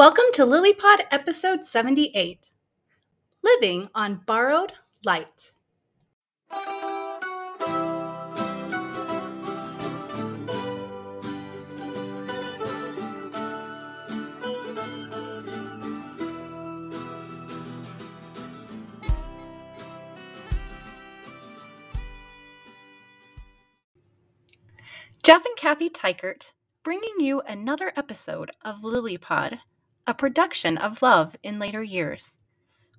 Welcome to LilyPod episode 78 Living on Borrowed Light. Jeff and Kathy Teichert bringing you another episode of LilyPod, a production of Love in Later Years.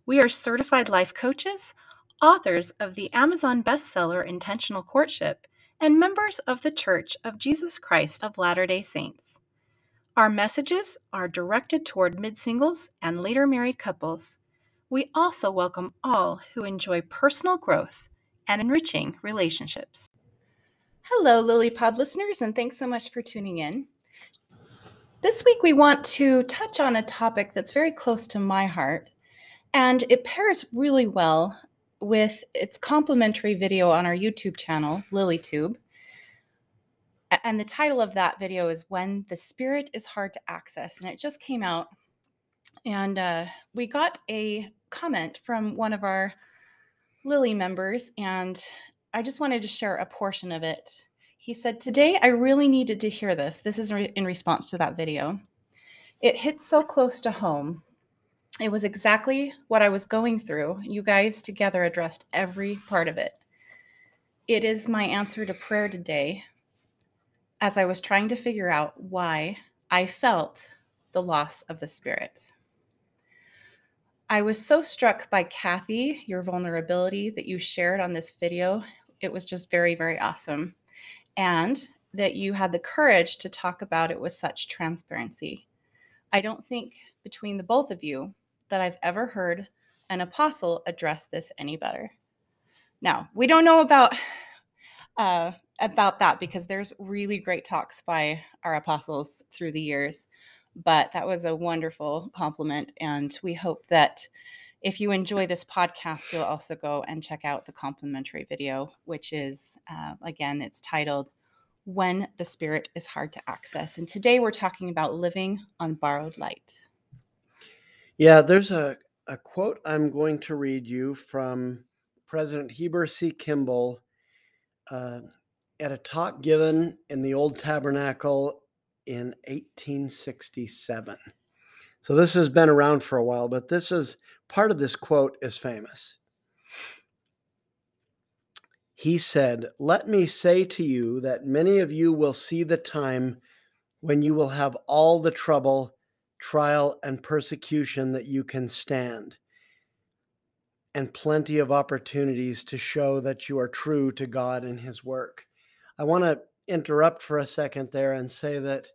We are certified life coaches, authors of the Amazon bestseller Intentional Courtship, and members of the Church of Jesus Christ of Latter day Saints. Our messages are directed toward mid singles and later married couples. We also welcome all who enjoy personal growth and enriching relationships. Hello, LilyPod listeners, and thanks so much for tuning in. This week, we want to touch on a topic that's very close to my heart, and it pairs really well with its complimentary video on our YouTube channel, LilyTube. And the title of that video is When the Spirit is Hard to Access, and it just came out. And uh, we got a comment from one of our Lily members, and I just wanted to share a portion of it. He said, Today I really needed to hear this. This is re- in response to that video. It hit so close to home. It was exactly what I was going through. You guys together addressed every part of it. It is my answer to prayer today as I was trying to figure out why I felt the loss of the Spirit. I was so struck by Kathy, your vulnerability that you shared on this video. It was just very, very awesome. And that you had the courage to talk about it with such transparency. I don't think between the both of you that I've ever heard an apostle address this any better. Now, we don't know about uh, about that because there's really great talks by our apostles through the years. But that was a wonderful compliment, and we hope that if you enjoy this podcast, you'll also go and check out the complimentary video, which is uh, again, it's titled "When the Spirit is Hard to Access." And today we're talking about living on borrowed light. Yeah, there's a, a quote I'm going to read you from President Heber C. Kimball uh, at a talk given in the Old Tabernacle in 1867. So this has been around for a while, but this is part of this quote is famous. He said, Let me say to you that many of you will see the time when you will have all the trouble, trial, and persecution that you can stand, and plenty of opportunities to show that you are true to God and His work. I want to interrupt for a second there and say that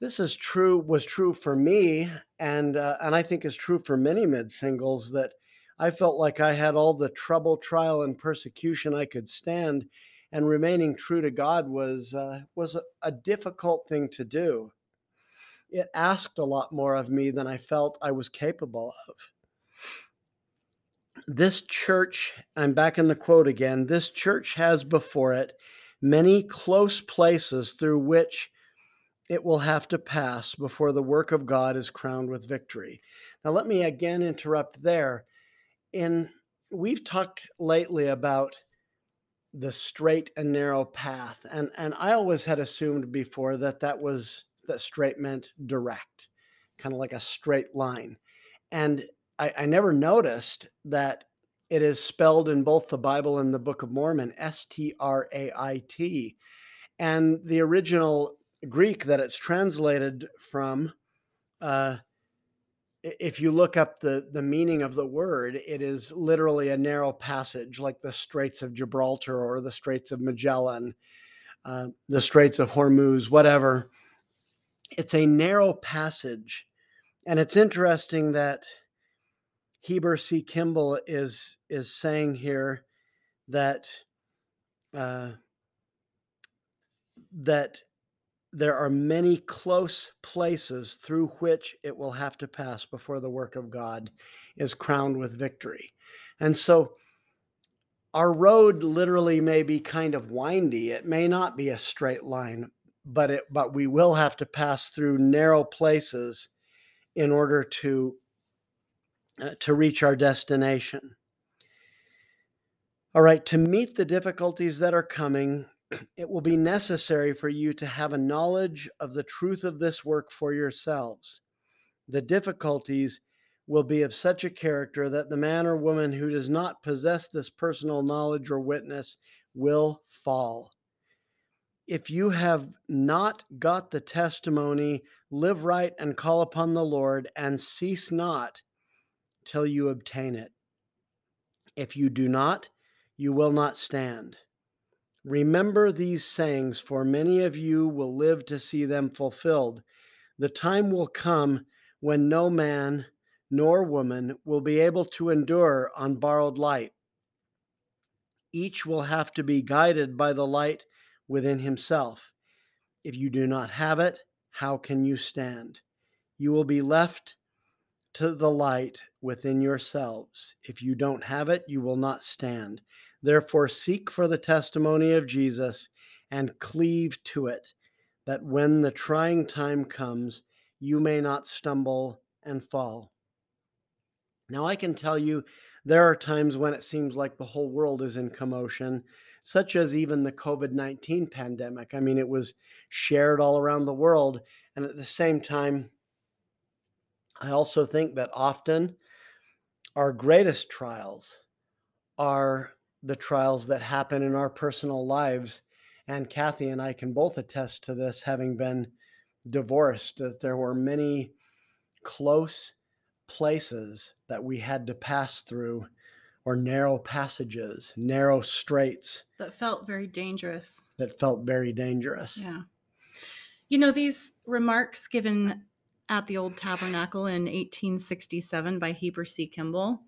this is true was true for me and uh, and I think is true for many mid singles that I felt like I had all the trouble trial and persecution I could stand and remaining true to God was uh, was a, a difficult thing to do. It asked a lot more of me than I felt I was capable of. This church I'm back in the quote again this church has before it many close places through which it will have to pass before the work of God is crowned with victory. Now, let me again interrupt there. In we've talked lately about the straight and narrow path, and and I always had assumed before that that was that straight meant direct, kind of like a straight line, and I, I never noticed that it is spelled in both the Bible and the Book of Mormon S T R A I T, and the original Greek that it's translated from, uh, if you look up the, the meaning of the word, it is literally a narrow passage, like the Straits of Gibraltar or the Straits of Magellan, uh, the Straits of Hormuz, whatever. It's a narrow passage. And it's interesting that Heber C. Kimball is, is saying here that. Uh, that there are many close places through which it will have to pass before the work of God is crowned with victory. And so our road literally may be kind of windy. It may not be a straight line, but it but we will have to pass through narrow places in order to uh, to reach our destination. All right, to meet the difficulties that are coming, it will be necessary for you to have a knowledge of the truth of this work for yourselves. The difficulties will be of such a character that the man or woman who does not possess this personal knowledge or witness will fall. If you have not got the testimony, live right and call upon the Lord and cease not till you obtain it. If you do not, you will not stand. Remember these sayings, for many of you will live to see them fulfilled. The time will come when no man nor woman will be able to endure on borrowed light. Each will have to be guided by the light within himself. If you do not have it, how can you stand? You will be left to the light within yourselves. If you don't have it, you will not stand. Therefore, seek for the testimony of Jesus and cleave to it, that when the trying time comes, you may not stumble and fall. Now, I can tell you there are times when it seems like the whole world is in commotion, such as even the COVID 19 pandemic. I mean, it was shared all around the world. And at the same time, I also think that often our greatest trials are the trials that happen in our personal lives. And Kathy and I can both attest to this, having been divorced, that there were many close places that we had to pass through or narrow passages, narrow straits that felt very dangerous. That felt very dangerous. Yeah. You know, these remarks given at the Old Tabernacle in 1867 by Heber C. Kimball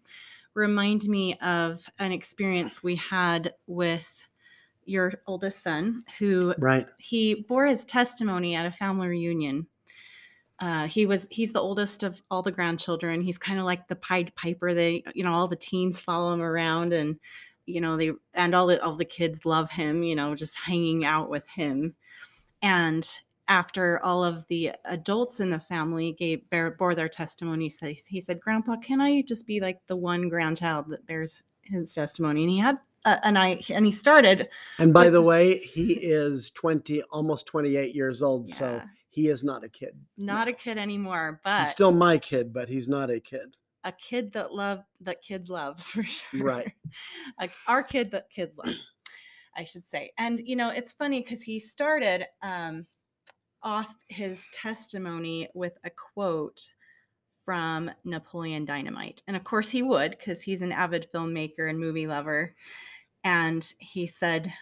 remind me of an experience we had with your oldest son who right. he bore his testimony at a family reunion. Uh, he was he's the oldest of all the grandchildren. He's kind of like the pied piper. They you know all the teens follow him around and you know they and all the all the kids love him you know just hanging out with him. And after all of the adults in the family gave bear, bore their testimony so he said grandpa can i just be like the one grandchild that bears his testimony and he had uh, and i and he started and by with, the way he is 20 almost 28 years old yeah. so he is not a kid. Not no. a kid anymore, but he's still my kid, but he's not a kid. A kid that love that kids love for sure. Right. like our kid that kids love, I should say. And you know, it's funny because he started um, off his testimony with a quote from Napoleon Dynamite. And of course he would, because he's an avid filmmaker and movie lover. And he said,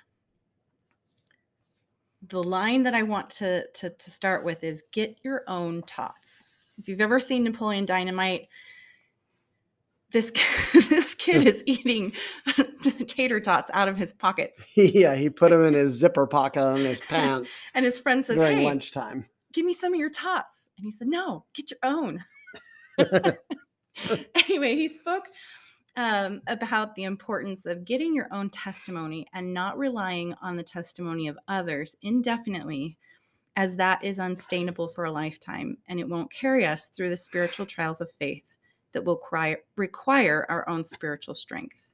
the line that I want to, to, to start with is get your own tots. If you've ever seen Napoleon Dynamite, this this kid is eating tater tots out of his pockets. Yeah, he put them in his zipper pocket on his pants. and his friend says, "Hey, lunchtime, give me some of your tots." And he said, "No, get your own." anyway, he spoke um, about the importance of getting your own testimony and not relying on the testimony of others indefinitely, as that is unsustainable for a lifetime and it won't carry us through the spiritual trials of faith that will require our own spiritual strength.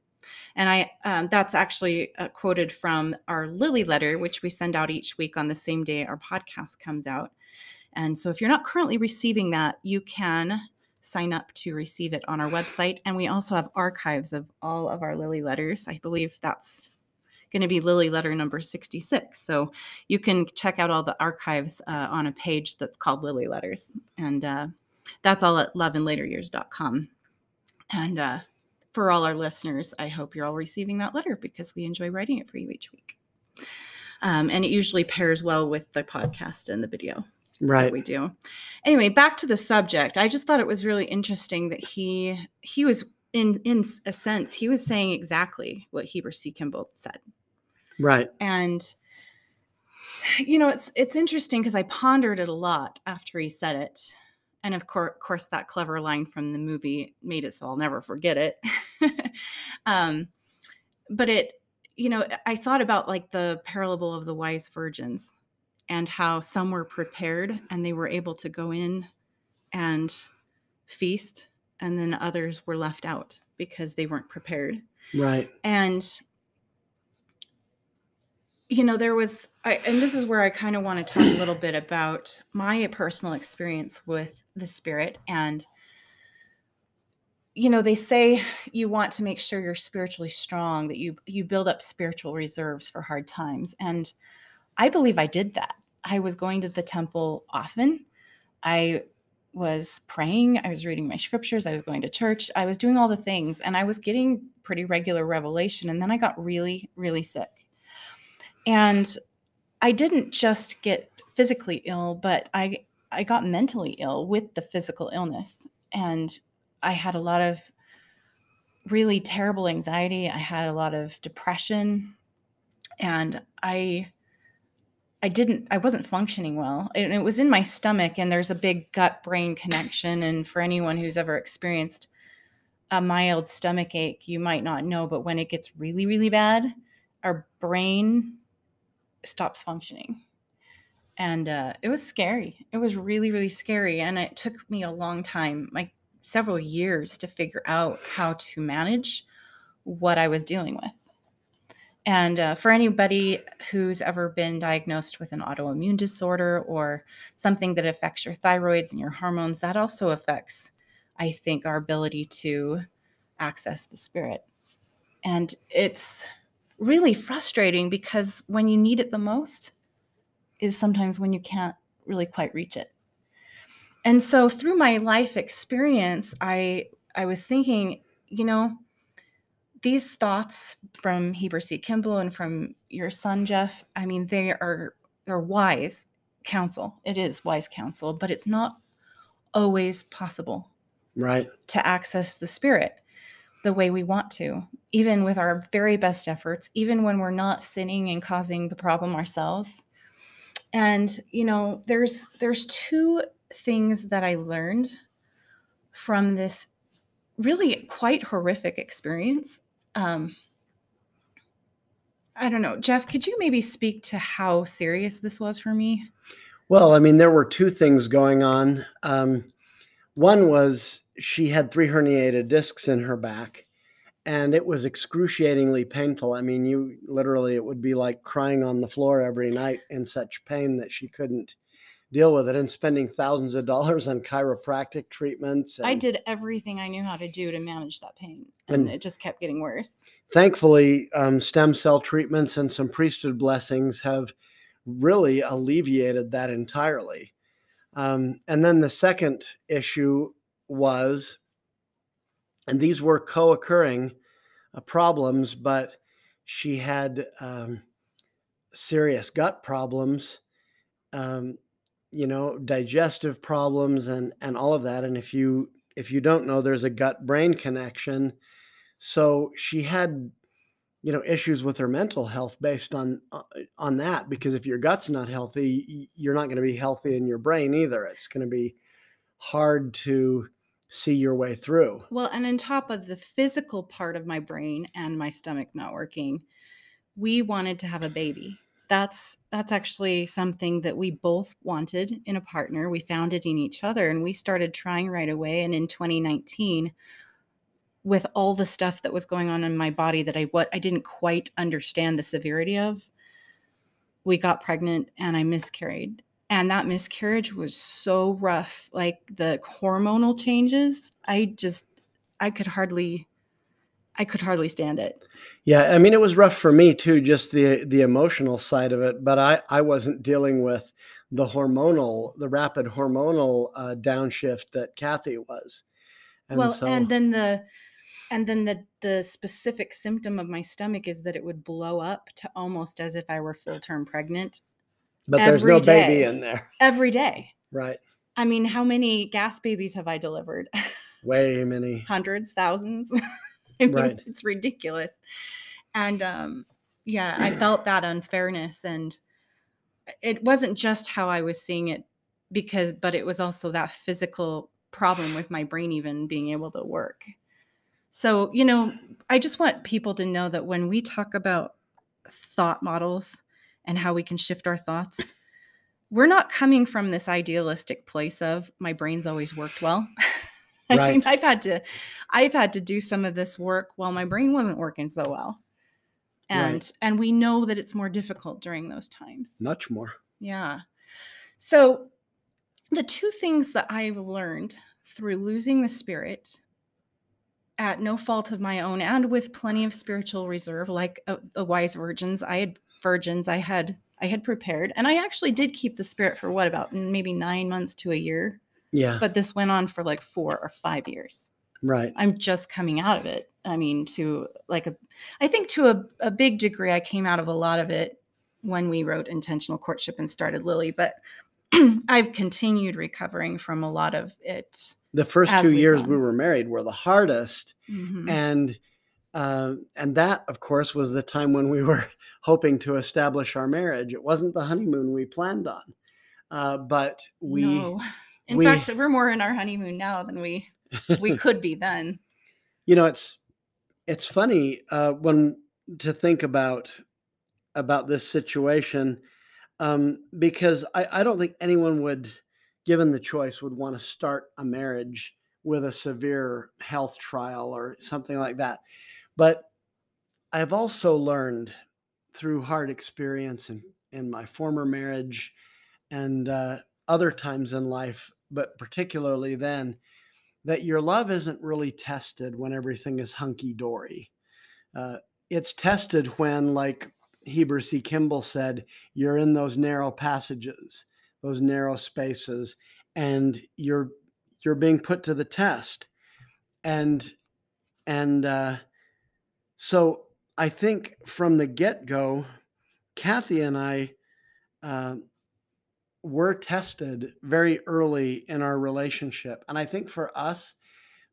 And I um, that's actually uh, quoted from our Lily letter, which we send out each week on the same day our podcast comes out. And so if you're not currently receiving that, you can sign up to receive it on our website. And we also have archives of all of our Lily letters. I believe that's going to be Lily letter number 66. So you can check out all the archives uh, on a page that's called Lily Letters. And uh, that's all at loveandlateryears.com. And uh, for all our listeners, I hope you're all receiving that letter because we enjoy writing it for you each week. Um, and it usually pairs well with the podcast and the video right. we do. Anyway back to the subject. I just thought it was really interesting that he he was in in a sense he was saying exactly what heber c. Kimball said. Right. And you know it's it's interesting because i pondered it a lot after he said it and of course, course that clever line from the movie made it so i'll never forget it um but it you know i thought about like the parable of the wise virgins and how some were prepared and they were able to go in and feast, and then others were left out because they weren't prepared. Right. And you know, there was, I, and this is where I kind of want to talk a little bit about my personal experience with the spirit. And, you know, they say you want to make sure you're spiritually strong, that you you build up spiritual reserves for hard times. And I believe I did that. I was going to the temple often. I was praying, I was reading my scriptures, I was going to church, I was doing all the things, and I was getting pretty regular revelation. And then I got really, really sick. And I didn't just get physically ill, but I I got mentally ill with the physical illness. And I had a lot of really terrible anxiety. I had a lot of depression and I I didn't I wasn't functioning well. And it was in my stomach and there's a big gut brain connection and for anyone who's ever experienced a mild stomach ache, you might not know, but when it gets really really bad, our brain stops functioning. And uh, it was scary. It was really, really scary. And it took me a long time, like several years, to figure out how to manage what I was dealing with. And uh, for anybody who's ever been diagnosed with an autoimmune disorder or something that affects your thyroids and your hormones, that also affects, I think, our ability to access the spirit. And it's really frustrating because when you need it the most is sometimes when you can't really quite reach it. And so through my life experience, I I was thinking, you know, these thoughts from Heber C. Kimball and from your son Jeff, I mean, they are they're wise counsel. It is wise counsel, but it's not always possible. Right. To access the spirit the way we want to, even with our very best efforts, even when we're not sinning and causing the problem ourselves. And you know, there's there's two things that I learned from this really quite horrific experience. Um, I don't know, Jeff. Could you maybe speak to how serious this was for me? Well, I mean, there were two things going on. Um, one was she had three herniated discs in her back and it was excruciatingly painful. I mean, you literally, it would be like crying on the floor every night in such pain that she couldn't deal with it and spending thousands of dollars on chiropractic treatments. I did everything I knew how to do to manage that pain, and, and it just kept getting worse. Thankfully, um, stem cell treatments and some priesthood blessings have really alleviated that entirely. Um, and then the second issue was, and these were co occurring uh, problems, but she had um, serious gut problems, um, you know, digestive problems, and and all of that. And if you if you don't know, there's a gut brain connection. So she had you know issues with her mental health based on uh, on that because if your gut's not healthy you're not going to be healthy in your brain either. It's going to be hard to see your way through. Well and on top of the physical part of my brain and my stomach not working we wanted to have a baby. That's that's actually something that we both wanted in a partner. We found it in each other and we started trying right away and in 2019 with all the stuff that was going on in my body that I what I didn't quite understand the severity of. We got pregnant and I miscarried. And that miscarriage was so rough. Like the hormonal changes, I just I could hardly I could hardly stand it. Yeah, I mean it was rough for me too, just the the emotional side of it, but I I wasn't dealing with the hormonal, the rapid hormonal uh, downshift that Kathy was. And well, so, and then the and then the the specific symptom of my stomach is that it would blow up to almost as if I were full term pregnant. But there's no day, baby in there. Every day. Right. I mean, how many gas babies have I delivered? Way many. Hundreds, thousands. I mean, right. it's ridiculous. And um yeah, I felt that unfairness and it wasn't just how I was seeing it because but it was also that physical problem with my brain even being able to work. So, you know, I just want people to know that when we talk about thought models and how we can shift our thoughts, we're not coming from this idealistic place of my brain's always worked well. I Right. mean, I've had to, I've had to do some of this work while my brain wasn't working so well, and Right. and we know that it's more difficult during those times. Much more. Yeah. So, the two things that I've learned through losing the spirit at no fault of my own and with plenty of spiritual reserve like uh, the wise virgins i had virgins i had i had prepared and i actually did keep the spirit for what about maybe nine months to a year Yeah. but this went on for like four or five years right. i'm just coming out of it i mean to like a i think to a, a big degree i came out of a lot of it when we wrote intentional courtship and started lily but i've continued recovering from a lot of it The first As two years gone. we were married were the hardest. Mhm. and uh, and that of course was the time when we were hoping to establish our marriage it wasn't the honeymoon we planned on uh, but we No. In we- fact, we're more in our honeymoon now than we we could be then. you know it's it's funny uh, when to think about about this situation um, because I, I don't think anyone would given the choice would want to start a marriage with a severe health trial or something like that but i've also learned through hard experience in, in my former marriage and uh, other times in life but particularly then that your love isn't really tested when everything is hunky dory. Uh, it's tested when, like Heber C. Kimball said, you're in those narrow passages, those narrow spaces, and you're you're being put to the test. And and uh, so I think from the get go, Kathy and I. Uh, were tested very early in our relationship. And I think for us,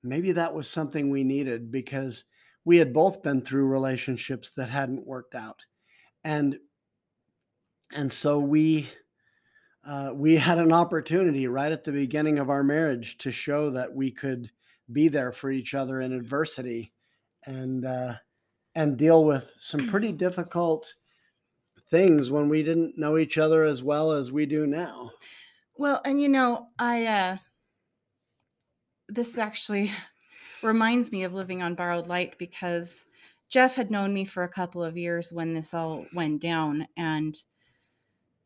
maybe that was something we needed because we had both been through relationships that hadn't worked out. And and so we uh, we had an opportunity right at the beginning of our marriage to show that we could be there for each other in adversity and uh, and deal with some pretty difficult things when we didn't know each other as well as we do now. Well, and you know, I uh this actually reminds me of living on borrowed light because Jeff had known me for a couple of years when this all went down and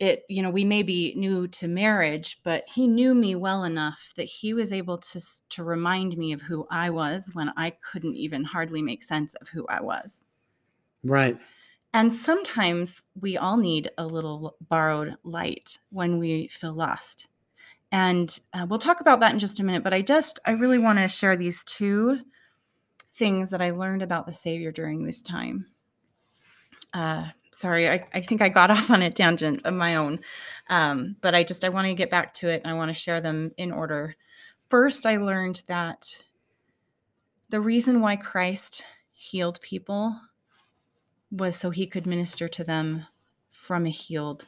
it you know we may be new to marriage but he knew me well enough that he was able to to remind me of who I was when I couldn't even hardly make sense of who I was Right. and sometimes we all need a little borrowed light when we feel lost. And uh, we'll talk about that in just a minute. But I just, I really want to share these two things that I learned about the Savior during this time. Uh, sorry, I, I think I got off on a tangent of my own. Um, but I just, I want to get back to it and I want to share them in order. First, I learned that the reason why Christ healed people was so he could minister to them from a healed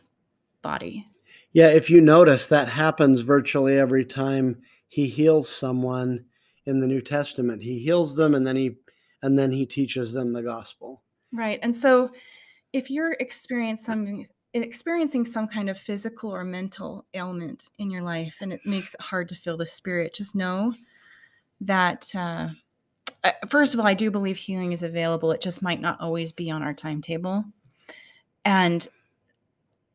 body. Yeah, if you notice, that happens virtually every time he heals someone in the New Testament. He heals them and then he and then he teaches them the gospel. Right. And so if you're experiencing some experiencing some kind of physical or mental ailment in your life and it makes it hard to feel the spirit, just know that uh, first of all, I do believe healing is available. It just might not always be on our timetable. And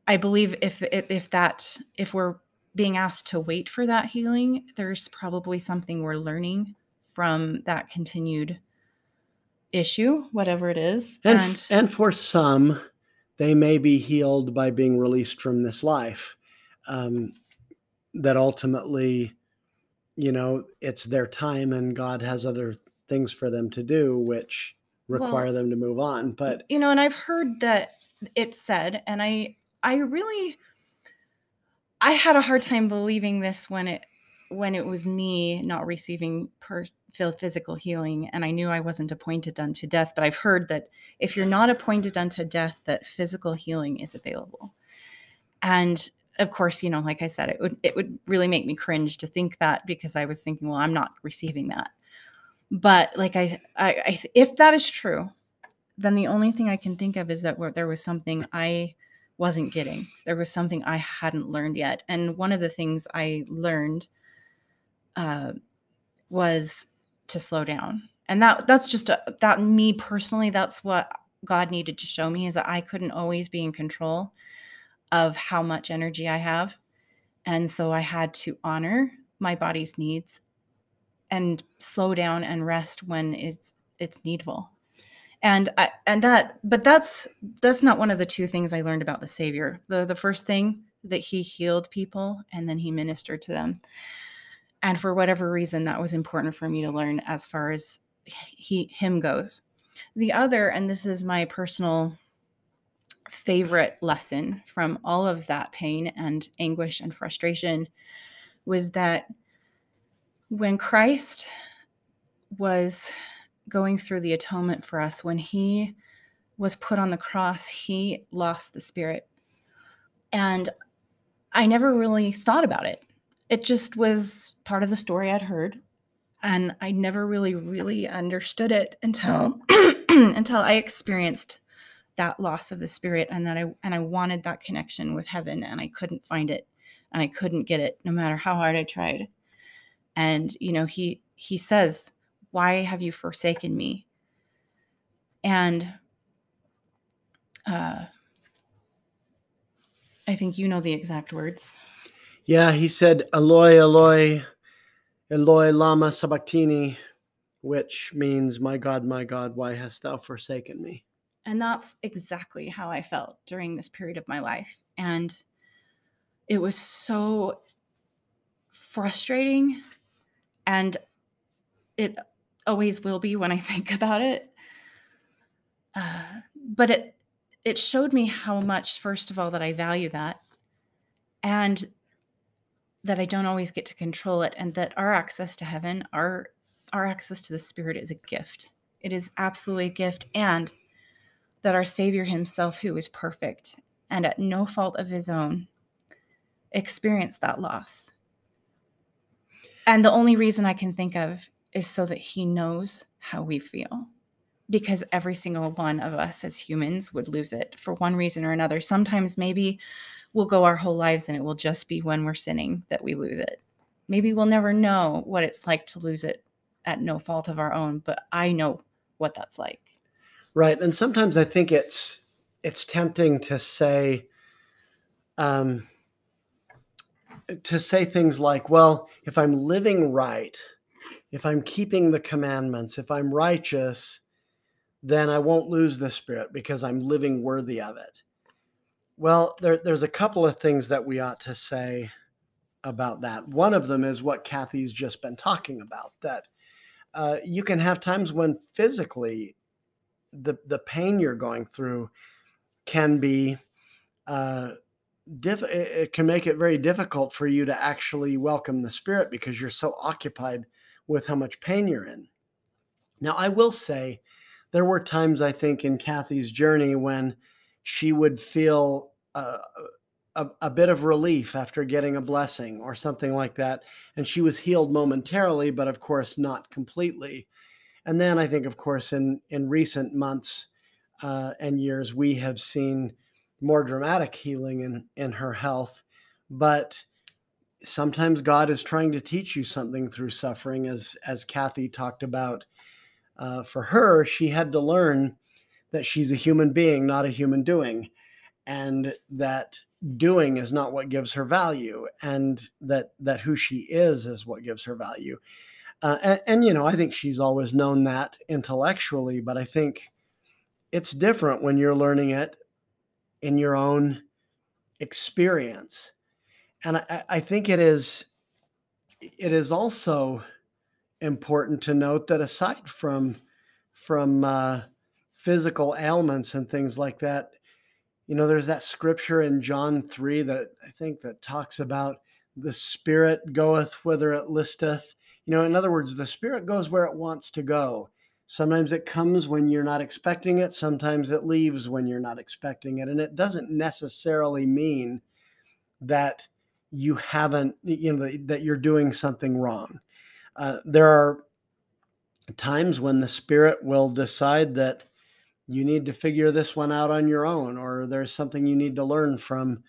I believe if if that if we're being asked to wait for that healing, there's probably something we're learning from that continued issue, whatever it is. And and, and for some, they may be healed by being released from this life. Um, that ultimately, you know, it's their time and God has other things for them to do, which require Well, them to move on. But you know, and I've heard that it said, and I I really I had a hard time believing this when it when it was me not receiving per physical healing and I knew I wasn't appointed unto death, but I've heard that if you're not appointed unto death that physical healing is available. And of course, you know, like I said, it would it would really make me cringe to think that because I was thinking, well, I'm not receiving that. But like I, I, I if that is true, then the only thing I can think of is that there was something I wasn't getting. There was something I hadn't learned yet. And one of the things I learned uh, was to slow down. And that that's just a, that me personally that's what God needed to show me is that I couldn't always be in control of how much energy I have. And so I had to honor my body's needs and slow down and rest when it's it's needful. And I and that but that's that's not one of the two things I learned about the savior. The the first thing that he healed people and then he ministered to them. And for whatever reason that was important for me to learn as far as he him goes. The other and this is my personal favorite lesson from all of that pain and anguish and frustration was that when Christ was going through the atonement for us, when he was put on the cross, he lost the spirit. And I never really thought about it. It just was part of the story I'd heard. And I never really, really understood it until until I experienced that loss of the spirit and that I and I wanted that connection with heaven and I couldn't find it and I couldn't get it no matter how hard I tried. And you know he he says why have you forsaken me? And uh i think you know the exact words yeah he said eloi eloi eloi lama sabachthani which means my god my god why hast thou forsaken me? And that's exactly how i felt during this period of my life. And it was so frustrating. And it always will be when I think about it. Uh, but it it showed me how much, first of all, that I value that, and that I don't always get to control it, and that our access to heaven, our our access to the Spirit, is a gift. It is absolutely a gift, and that our Savior Himself, who is perfect and at no fault of His own, experienced that loss and the only reason I can think of is so that he knows how we feel. Because every single one of us as humans would lose it for one reason or another. Sometimes maybe we'll go our whole lives and it will just be when we're sinning that we lose it. Maybe we'll never know what it's like to lose it at no fault of our own, but I know what that's like. Right. And sometimes I think it's it's tempting to say um to say things like, well, if I'm living right, if I'm keeping the commandments, if I'm righteous, then I won't lose the spirit because I'm living worthy of it. Well, there, there's a couple of things that we ought to say about that. One of them is what Kathy's just been talking about that uh, you can have times when physically the, the pain you're going through can be uh, diff- it can make it very difficult for you to actually welcome the spirit because you're so occupied with how much pain you're in. Now, I will say there were times I think in Kathy's journey when she would feel uh, a, a bit of relief after getting a blessing or something like that. And she was healed momentarily, but of course, not completely. And then I think, of course, in, in recent months uh, and years, we have seen more dramatic healing in in her health but sometimes god is trying to teach you something through suffering as as kathy talked about uh, for her she had to learn that she's a human being not a human doing and that doing is not what gives her value and that that who she is is what gives her value uh, and, and you know i think she's always known that intellectually but i think it's different when you're learning it in your own experience. And I, I think it is it is also important to note that aside from from uh, physical ailments and things like that, you know, there's that scripture in John three that I think that talks about the spirit goeth whither it listeth. You know, in other words, the spirit goes where it wants to go. Sometimes it comes when you're not expecting it. Sometimes it leaves when you're not expecting it. And it doesn't necessarily mean that you haven't, you know, that you're doing something wrong. Uh, there are times when the spirit will decide that you need to figure this one out on your own, or there's something you need to learn from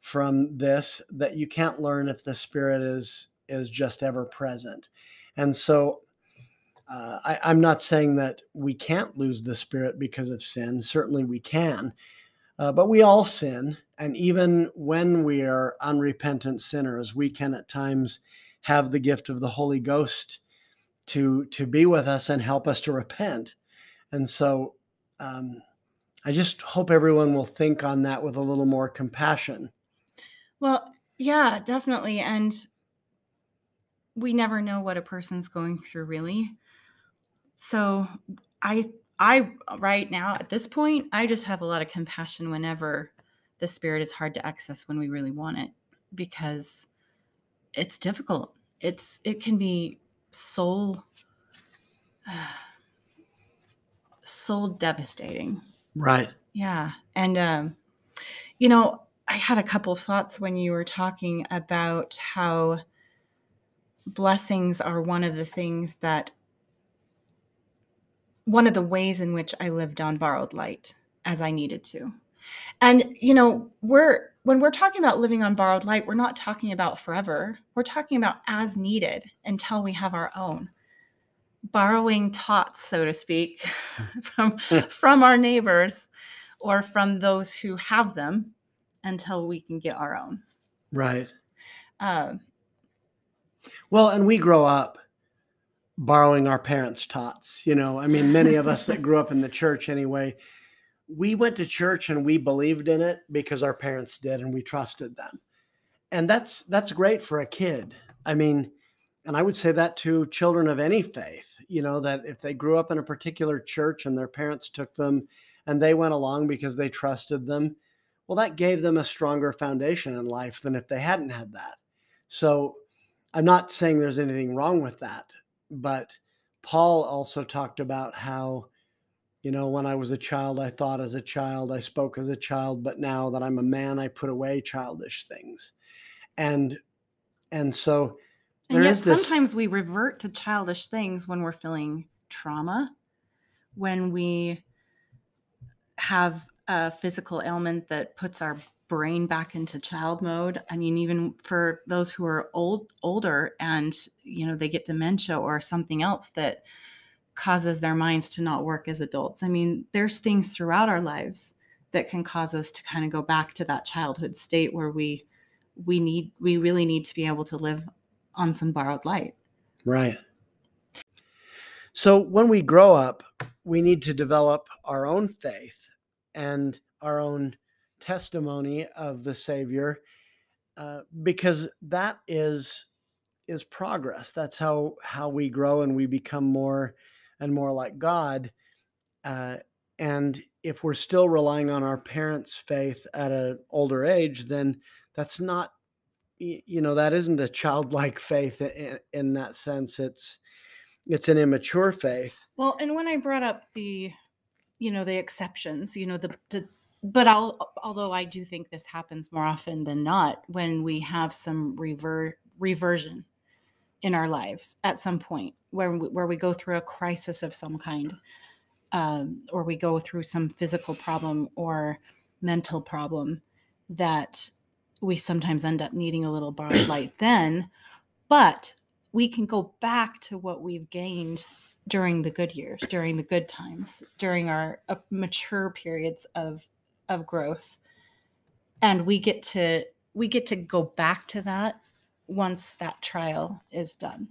from this that you can't learn if the spirit is is just ever present And so uh, I, I'm not saying that we can't lose the spirit because of sin. Certainly we can. Uh, but we all sin. And even when we are unrepentant sinners, we can at times have the gift of the Holy Ghost to, to be with us and help us to repent. And so um, I just hope everyone will think on that with a little more compassion. Well, yeah, definitely. And we never know what a person's going through, really. So I I right now at this point, I just have a lot of compassion whenever the spirit is hard to access when we really want it because it's difficult. It's it can be soul soul devastating. Right. Yeah. And um you know, I had a couple thoughts when you were talking about how blessings are one of the things that one of the ways in which I lived on borrowed light as I needed to. And you know, we're when we're talking about living on borrowed light, we're not talking about forever. We're talking about as needed until we have our own. Borrowing tots, so to speak, from from our neighbors or from those who have them until we can get our own. Right. Um, well, and we grow up borrowing our parents' tots. You know, I mean, many of us that grew up in the church anyway, we went to church and we believed in it because our parents did and we trusted them. And that's that's great for a kid. I mean, and I would say that to children of any faith, you know, that if they grew up in a particular church and their parents took them and they went along because they trusted them, well, that gave them a stronger foundation in life than if they hadn't had that. So I'm not saying there's anything wrong with that, but Paul also talked about how, you know, when I was a child, I thought as a child, I spoke as a child, but now that I'm a man, I put away childish things. And and so and yet this... sometimes we revert to childish things when we're feeling trauma, when we have a physical ailment that puts our brain back into child mode. I mean, even for those who are old, older, and you know they get dementia or something else that causes their minds to not work as adults. I mean, there's things throughout our lives that can cause us to kind of go back to that childhood state where we we need we really need to be able to live on some borrowed light. Right. So when we grow up, we need to develop our own faith and our own testimony of the Savior, uh, because that is is progress. That's how how we grow and we become more and more like God. Uh, and if we're still relying on our parents' faith at an older age, then that's not you know that isn't a childlike faith in, in that sense. It's it's an immature faith. Well, and when I brought up the you know the exceptions, you know the the but I'll, although I do think this happens more often than not when we have some rever- reversion in our lives at some point where we, where we go through a crisis of some kind um, or we go through some physical problem or mental problem that we sometimes end up needing a little borrowed light then but we can go back to what we've gained during the good years during the good times during our uh, mature periods of of growth. And we get to we get to go back to that once that trial is done.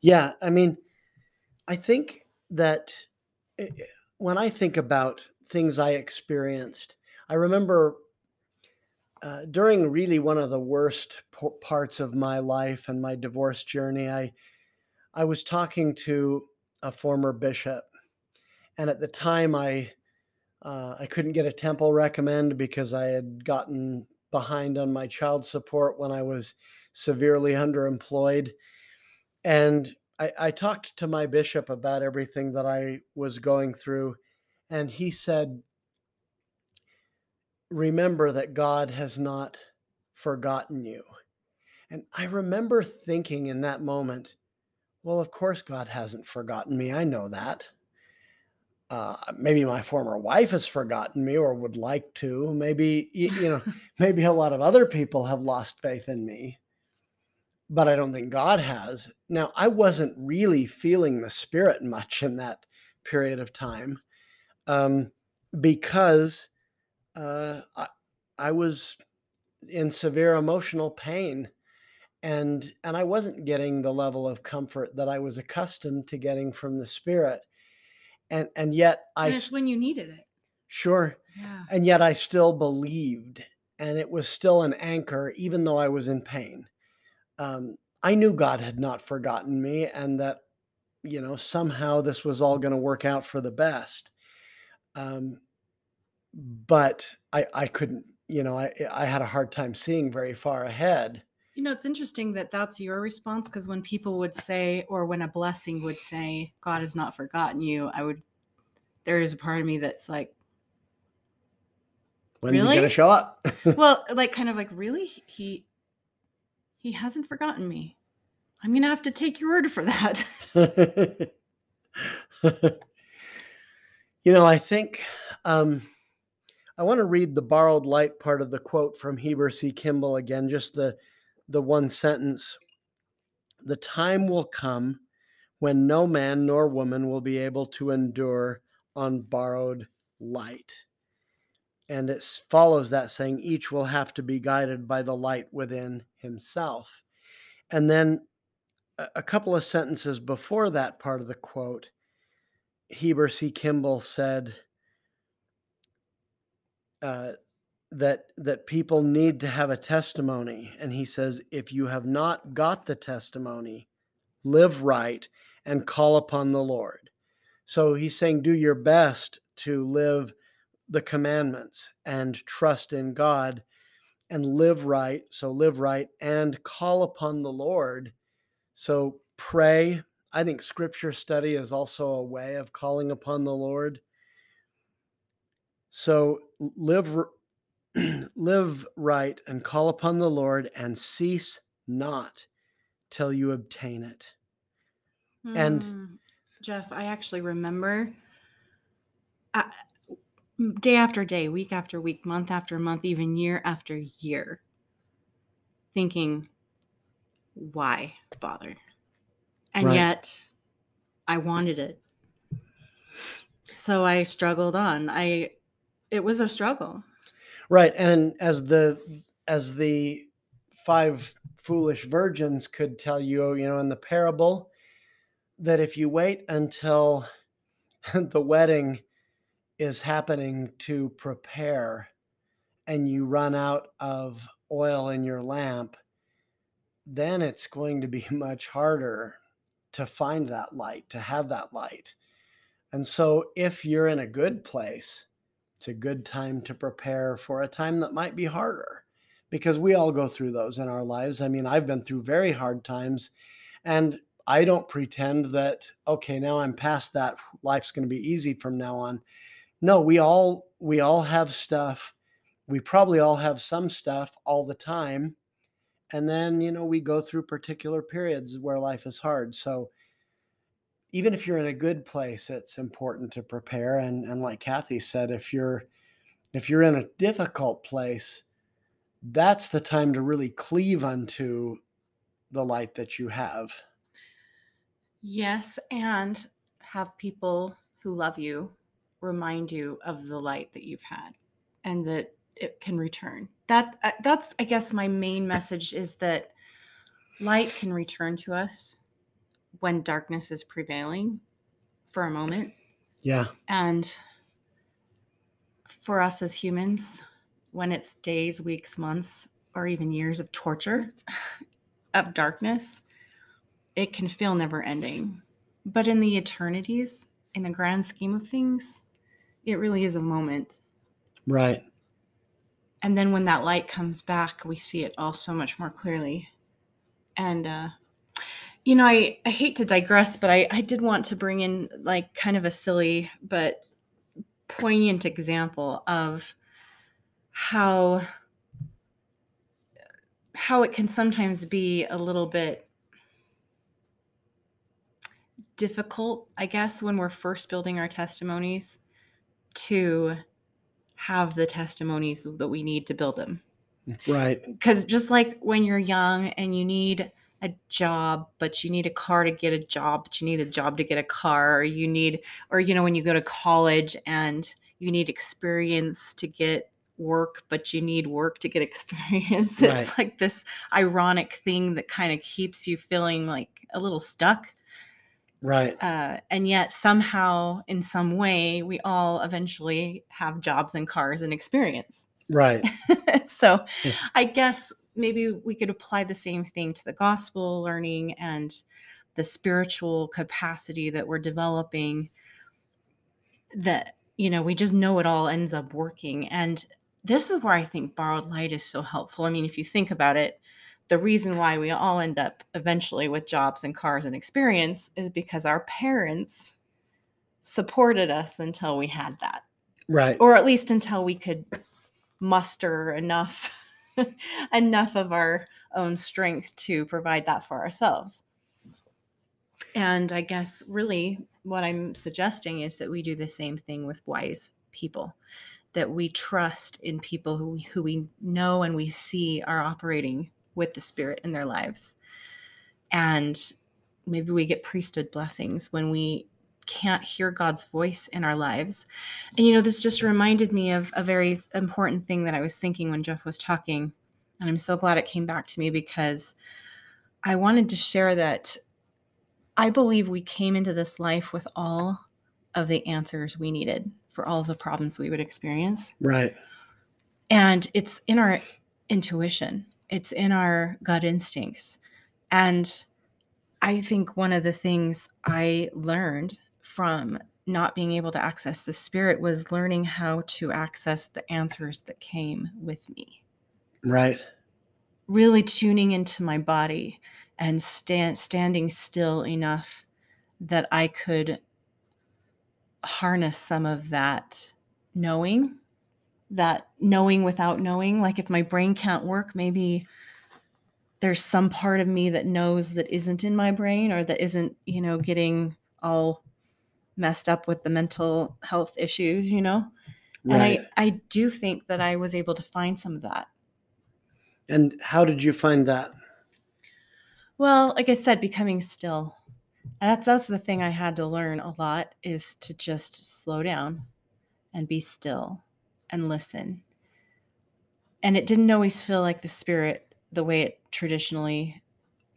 Yeah i mean i think that eh, eh, when i think about things i experienced i remember uh, during really one of the worst parts of my life and my divorce journey i i was talking to a former bishop and at the time i uh, I couldn't get a temple recommend because I had gotten behind on my child support when I was severely underemployed. And I, I talked to my bishop about everything that I was going through. And he said, Remember that God has not forgotten you. And I remember thinking in that moment, well, of course, God hasn't forgotten me. I know that uh, maybe my former wife has forgotten me or would like to. Maybe, you, know, maybe a lot of other people have lost faith in me. but I don't think God has. Now, I wasn't really feeling the Spirit much in that period of time um, because uh, I, I was in severe emotional pain and and I wasn't getting the level of comfort that I was accustomed to getting from the spirit and and yet I That's when you needed it. sure Yeah. and yet I still believed and it was still an anchor even though I was in pain um, I knew God had not forgotten me and that you know somehow this was all going to work out for the best um, but I I couldn't you know I I had a hard time seeing very far ahead You know, it's interesting that that's your response because when people would say, or when a blessing would say, God has not forgotten you, I would, there is a part of me that's like, when's he Really? going to show up well, like kind of like, really? He, he hasn't forgotten me. I'm going to have to take your word for that. you know, I think um, I want to read the borrowed light part of the quote from Heber C. Kimball again, just the the one sentence. The time will come when no man nor woman will be able to endure on borrowed light. And it follows that saying, each will have to be guided by the light within himself. And then a couple of sentences before that part of the quote, Heber C. Kimball said uh, that that people need to have a testimony, and he says, if you have not got the testimony, live right and call upon the Lord. So he's saying, do your best to live the commandments and trust in God and live right. So live right and call upon the Lord. So pray. I think scripture study is also a way of calling upon the Lord. So live live right and call upon the Lord and cease not till you obtain it. And- Mm, Jeff, I actually remember uh, day after day, week after week, month after month, even year after year, thinking, why bother? And Right. yet I wanted it. So I struggled on. I it was a struggle. Right. And as the as the five foolish virgins could tell you, you know, in the parable, that if you wait until the wedding is happening to prepare and you run out of oil in your lamp, then it's going to be much harder to find that light, to have that light. And so if you're in a good place, it's a good time to prepare for a time that might be harder because we all go through those in our lives. I mean, I've been through very hard times and I don't pretend that okay, now I'm past that life's going to be easy from now on. No, we all we all have stuff. We probably all have some stuff all the time. And then, you know, we go through particular periods where life is hard. So even if you're in a good place, it's important to prepare. And and like Kathy said, if you're if you're in a difficult place, that's the time to really cleave unto the light that you have. Yes, and have people who love you remind you of the light that you've had and that it can return. That uh, that's I guess my main message is that light can return to us when darkness is prevailing for a moment Yeah. and for us as humans when it's days, weeks, months or even years of torture of darkness it can feel never ending. But in the eternities, in the grand scheme of things, it really is a moment. Right. And then when that light comes back, we see it all so much more clearly. And, uh, you know, I, I hate to digress, but I, I did want to bring in like kind of a silly but poignant example of how how it can sometimes be a little bit difficult, I guess, when we're first building our testimonies to have the testimonies that we need to build them. Right. Because just like when you're young and you need a job, but you need a car to get a job, but you need a job to get a car, or you need, or you know, when you go to college and you need experience to get work, but you need work to get experience. Right. It's like this ironic thing that kind of keeps you feeling like a little stuck. Right. Uh, and yet, somehow, in some way, we all eventually have jobs and cars and experience. Right. so, Yeah. I guess maybe we could apply the same thing to the gospel learning and the spiritual capacity that we're developing that you know we just know it all ends up working. And this is where i think borrowed light is so helpful. I mean if you think about it the reason why we all end up eventually with jobs and cars and experience is because our parents supported us until we had that. Right. or at least until we could muster enough enough of our own strength to provide that for ourselves. And i guess really what i'm suggesting is that we do the same thing with wise people that we trust in people who we, who we know and we see are operating with the spirit in their lives. And maybe we get priesthood blessings when we can't hear God's voice in our lives. And you know, this just reminded me of a very important thing that I was thinking when Jeff was talking. And I'm so glad it came back to me because I wanted to share that I believe we came into this life with all of the answers we needed for all of the problems we would experience. Right. And it's in our intuition, it's in our gut instincts. And I think one of the things I learned from not being able to access the spirit was learning how to access the answers that came with me. Right. Really tuning into my body and stand, standing still enough that I could harness some of that knowing, that knowing without knowing. Like if my brain can't work, maybe there's some part of me that knows that isn't in my brain or that isn't, you know, getting all messed up with the mental health issues, you know? And I, I do think that I was able to find some of that. And how did you find that? Well, like I said, becoming still. That's that's the thing I had to learn a lot is to just slow down and be still and listen. And it didn't always feel like the spirit the way it traditionally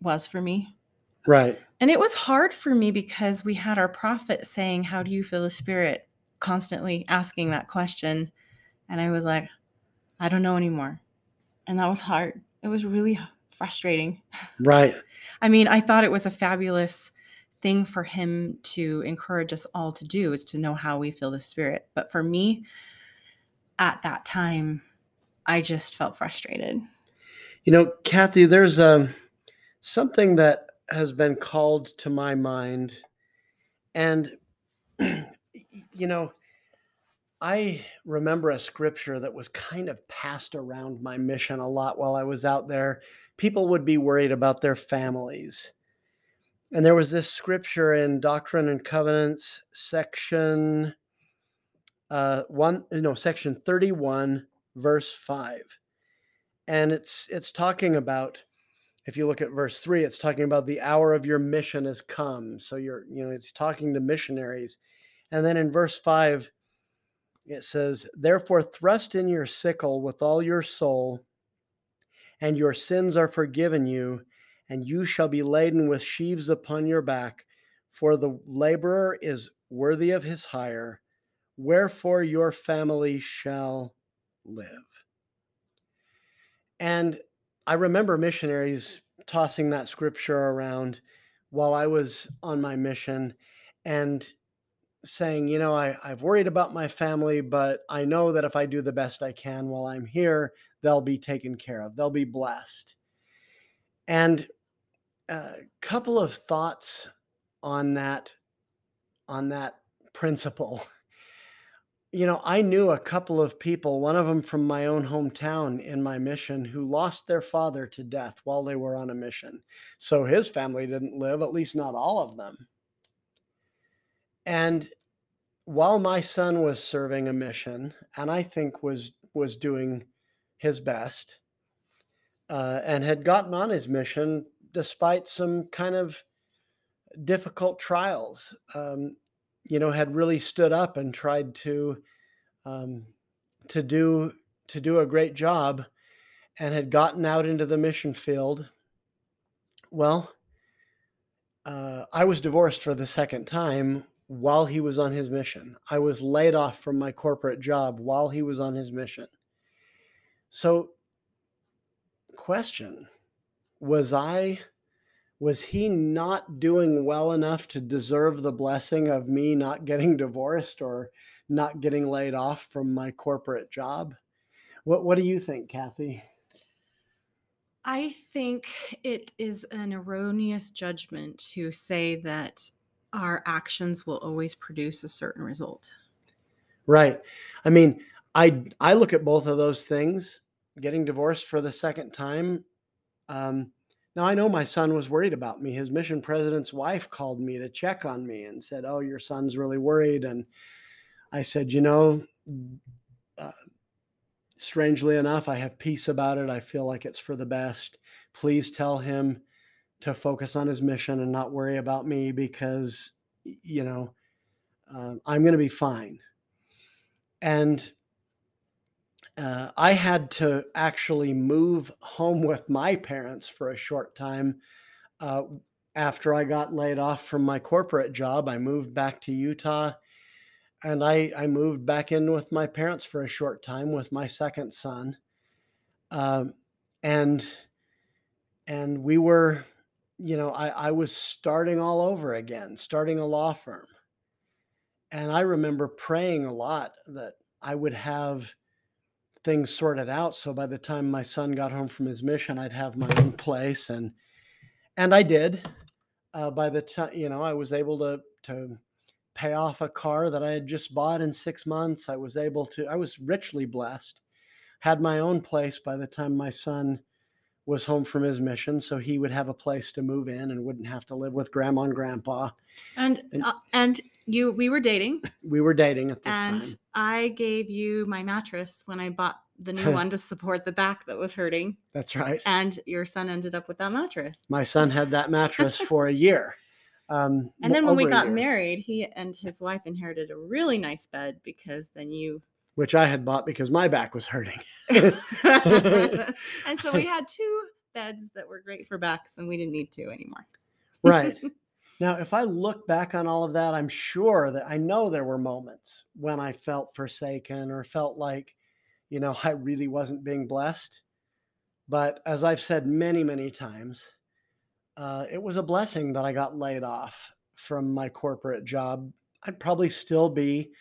was for me. Right. And it was hard for me because we had our prophet saying, How do you feel the spirit? constantly asking that question. And I was like, I don't know anymore. And that was hard. It was really frustrating. Right. I mean, I thought it was a fabulous thing for him to encourage us all to do is to know how we feel the spirit. But for me, at that time, I just felt frustrated. You know, Kathy, there's um, something that has been called to my mind. And, you know, I remember a scripture that was kind of passed around my mission a lot while I was out there. People would be worried about their families. And there was this scripture in Doctrine and Covenants, section uh, one, no, section 31, verse 5 and it's it's talking about if you look at verse 3 it's talking about the hour of your mission has come. So you're you know it's talking to missionaries. And then in verse 5 it says therefore thrust in your sickle with all your soul and your sins are forgiven you and you shall be laden with sheaves upon your back for the laborer is worthy of his hire. Wherefore your family shall live. And I remember missionaries tossing that scripture around while I was on my mission and saying, you know, I, I've worried about my family, but I know that if I do the best I can while I'm here, they'll be taken care of, they'll be blessed. And a couple of thoughts on that on that principle you know, I knew a couple of people, one of them from my own hometown in my mission, who lost their father to death while they were on a mission. So his family didn't live, at least not all of them. And while my son was serving a mission, and I think was was doing his best, uh, and had gotten on his mission despite some kind of difficult trials, um, you know, had really stood up and tried to um, to do to do a great job, and had gotten out into the mission field. Well, uh, I was divorced for the second time while he was on his mission. I was laid off from my corporate job while he was on his mission. So, question was I was he not doing well enough to deserve the blessing of me not getting divorced or not getting laid off from my corporate job? What what do you think, Kathy? I think it is an erroneous judgment to say that our actions will always produce a certain result. Right. I mean, I I look at both of those things. Getting divorced for the second time. Um, now I know my son was worried about me. His mission president's wife called me to check on me and said, "Oh, your son's really worried." And I said, "You know, uh, strangely enough, I have peace about it. I feel like it's for the best. Please tell him to focus on his mission and not worry about me because, you know, uh, I'm going to be fine." And uh, I had to actually move home with my parents for a short time. Uh, after I got laid off from my corporate job, I moved back to Utah and I, I moved back in with my parents for a short time with my second son. Um, and and we were, you know, I, I was starting all over again, starting a law firm. And I remember praying a lot that I would have things sorted out. So by the time my son got home from his mission, I'd have my own place, and and I did. Uh, by the time you know, I was able to to pay off a car that I had just bought in six months. I was able to. I was richly blessed. Had my own place by the time my son was home from his mission, so he would have a place to move in and wouldn't have to live with grandma and grandpa. And and, uh, and you, we were dating. We were dating at this and time. I gave you my mattress when I bought the new one to support the back that was hurting. That's right. And your son ended up with that mattress. My son had that mattress for a year. Um, and then when we got married, he and his wife inherited a really nice bed because then you which I had bought because my back was hurting. and so we had two beds that were great for backs, and we didn't need two anymore. right. Now, if I look back on all of that, I'm sure that I know there were moments when I felt forsaken or felt like, you know, I really wasn't being blessed. But as I've said many, many times, uh, it was a blessing that I got laid off from my corporate job. I'd probably still be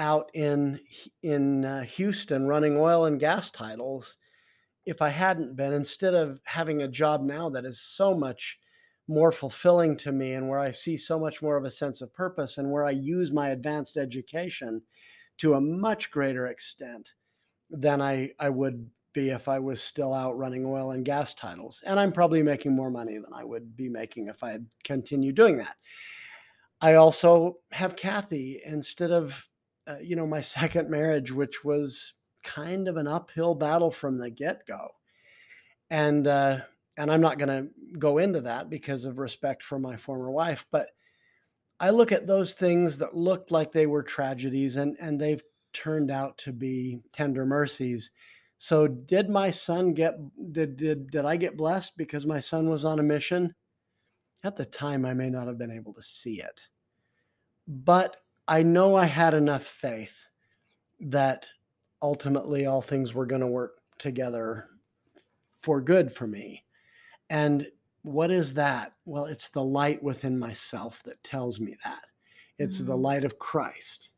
out in in uh, Houston running oil and gas titles if I hadn't been instead of having a job now that is so much more fulfilling to me and where I see so much more of a sense of purpose and where I use my advanced education to a much greater extent than I, I would be if I was still out running oil and gas titles. And I'm probably making more money than I would be making if I had continued doing that. I also have Kathy instead of uh, you know, my second marriage, which was kind of an uphill battle from the get go. And, uh, and I'm not going to go into that because of respect for my former wife, but I look at those things that looked like they were tragedies and, and they've turned out to be tender mercies. So did my son get did, did did I get blessed because my son was on a mission? At the time I may not have been able to see it. But I know I had enough faith that ultimately all things were going to work together for good for me. And what is that? Well, it's the light within myself that tells me that. It's mm-hmm. the light of Christ.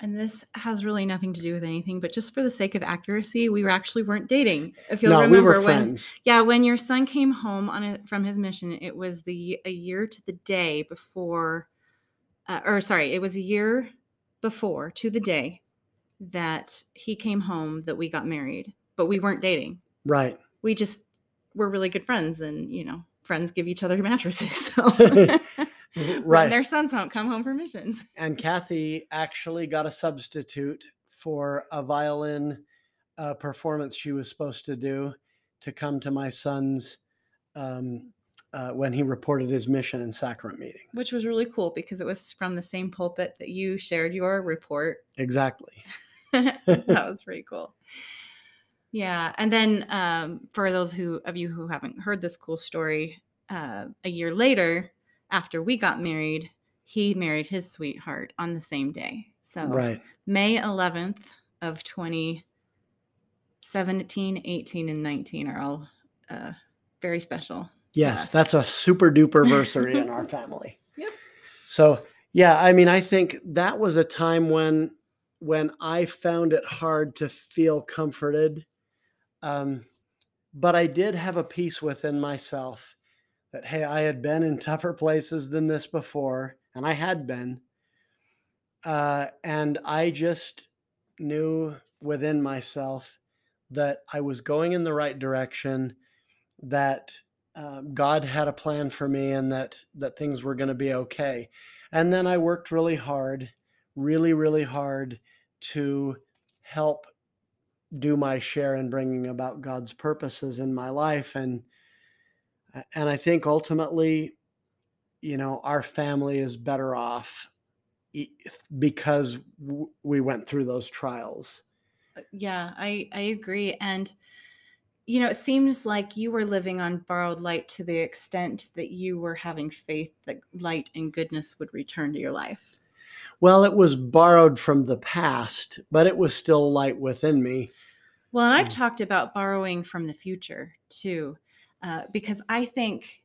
And this has really nothing to do with anything, but just for the sake of accuracy, we were actually weren't dating. If you'll no, remember we when, yeah, when your son came home on it from his mission, it was the a year to the day before uh, or sorry, it was a year before to the day that he came home that we got married, but we weren't dating. Right. We just were really good friends, and you know, friends give each other mattresses. So right. their sons won't come home for missions. And Kathy actually got a substitute for a violin uh, performance she was supposed to do to come to my son's um, uh, when he reported his mission and sacrament meeting. Which was really cool because it was from the same pulpit that you shared your report. Exactly. that was pretty cool. Yeah, and then um, for those who of you who haven't heard this cool story, uh, a year later, after we got married, he married his sweetheart on the same day. So Right. May 11th of 2017, 18, and 19 are all uh, very special. Yes, Yes. that's a super duper versary in our family. Yep. So yeah, I mean, I think that was a time when when I found it hard to feel comforted. Um, but I did have a peace within myself that hey, I had been in tougher places than this before, and I had been. Uh, and I just knew within myself that I was going in the right direction, that uh, God had a plan for me, and that that things were going to be okay. And then I worked really hard, really, really hard to help do my share in bringing about God's purposes in my life, and and I think ultimately, you know, our family is better off because we went through those trials. Uh, Yeah, I I agree and you know, it seems like you were living on borrowed light to the extent that you were having faith that light and goodness would return to your life. Well, it was borrowed from the past, but it was still light within me. Well, and I've Mm. talked about borrowing from the future too, uh, because I think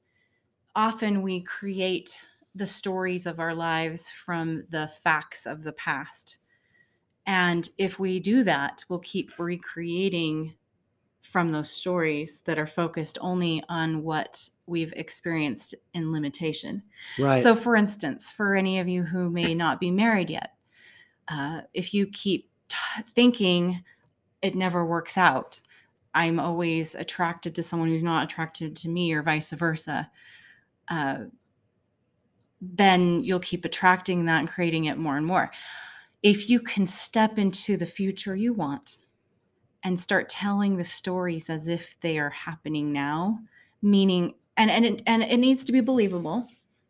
often we create the stories of our lives from the facts of the past. And if we do that, we'll keep recreating from those stories that are focused only on what we've experienced in limitation. Right. So, for instance, for any of you who may not be married yet, uh, if you keep t- thinking it never works out, I'm always attracted to someone who's not attracted to me, or vice versa, uh, then you'll keep attracting that and creating it more and more. If you can step into the future you want and start telling the stories as if they are happening now, meaning, and and it, and it needs to be believable,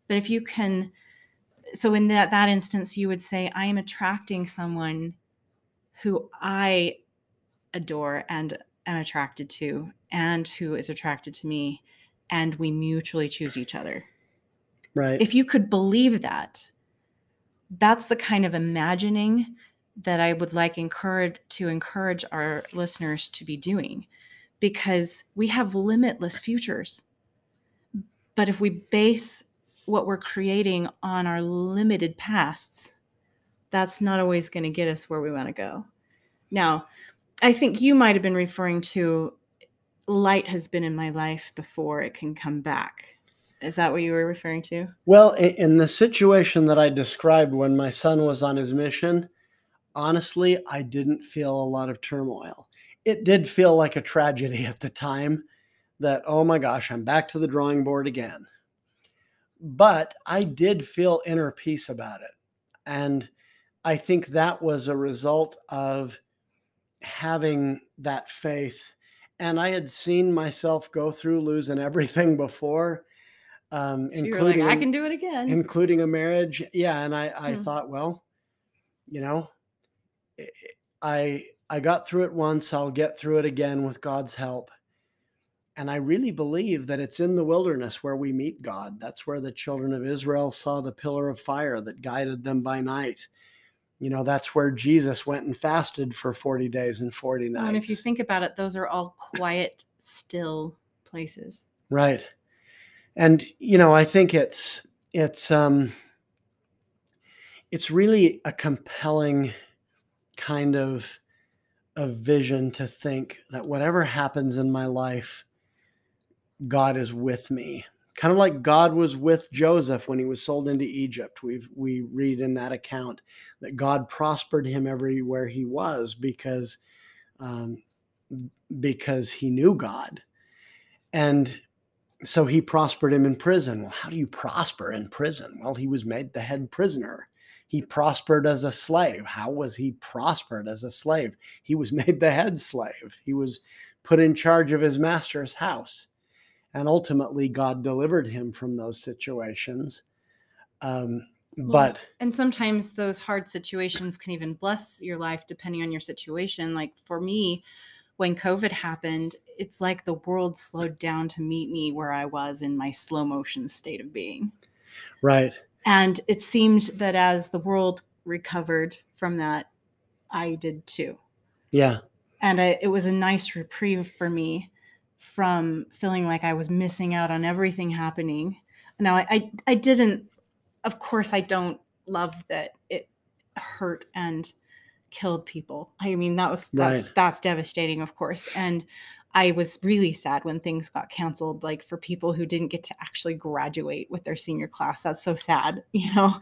but if you can so in that that instance you would say i am attracting someone who i adore and am attracted to and who is attracted to me and we mutually choose each other right. if you could believe that that's the kind of imagining that i would like encourage to encourage our listeners to be doing because we have limitless futures. But if we base what we're creating on our limited pasts that's not always going to get us where we want to go. Now i think you might have been referring to light has been in my life before it can come back. Is that what you were referring to? Well, in the situation that I described when my son was on his mission, honestly, I didn't feel a lot of turmoil. It did feel like a tragedy at the time that, oh my gosh, I'm back to the drawing board again. But I did feel inner peace about it. And I think that was a result of having that faith. And I had seen myself go through losing everything before, um, So you were including like, I can do it again. including a marriage. Yeah, and I I Hmm. thought, well, you know, I- I got through it once, I'll get through it again with God's help. And I really believe that it's in the wilderness where we meet God. That's where the children of Israel saw the pillar of fire that guided them by night. You know, that's where Jesus went and fasted for 40 days and 40 nights. and if you think about it, those are all quiet, still places. Right. And you know, I think it's it's um it's really a compelling kind of a vision to think that whatever happens in my life God is with me. Kind of like God was with Joseph when he was sold into Egypt. We we read in that account that God prospered him everywhere he was because um, because he knew God. And so he prospered him in prison. Well, how do you prosper in prison? Well, he was made the head prisoner. He prospered as a slave. How was he prospered as a slave? He was made the head slave. He was put in charge of his master's house. And ultimately, God delivered him from those situations. Um, Well, but and sometimes those hard situations can even bless your life depending on your situation. Like for me, when COVID happened, it's like the world slowed down to meet me where I was in my slow motion state of being. right, And it seemed that as the world recovered from that, I did too. yeah, And I, it was a nice reprieve for me from feeling like I was missing out on everything happening. Now, I, I, I didn't, of course, I don't love that it hurt and killed people. I mean, that was that's Right. that's devastating, of course. And I was really sad when things got canceled, like for people who didn't get to actually graduate with their senior class. That's so sad, you know.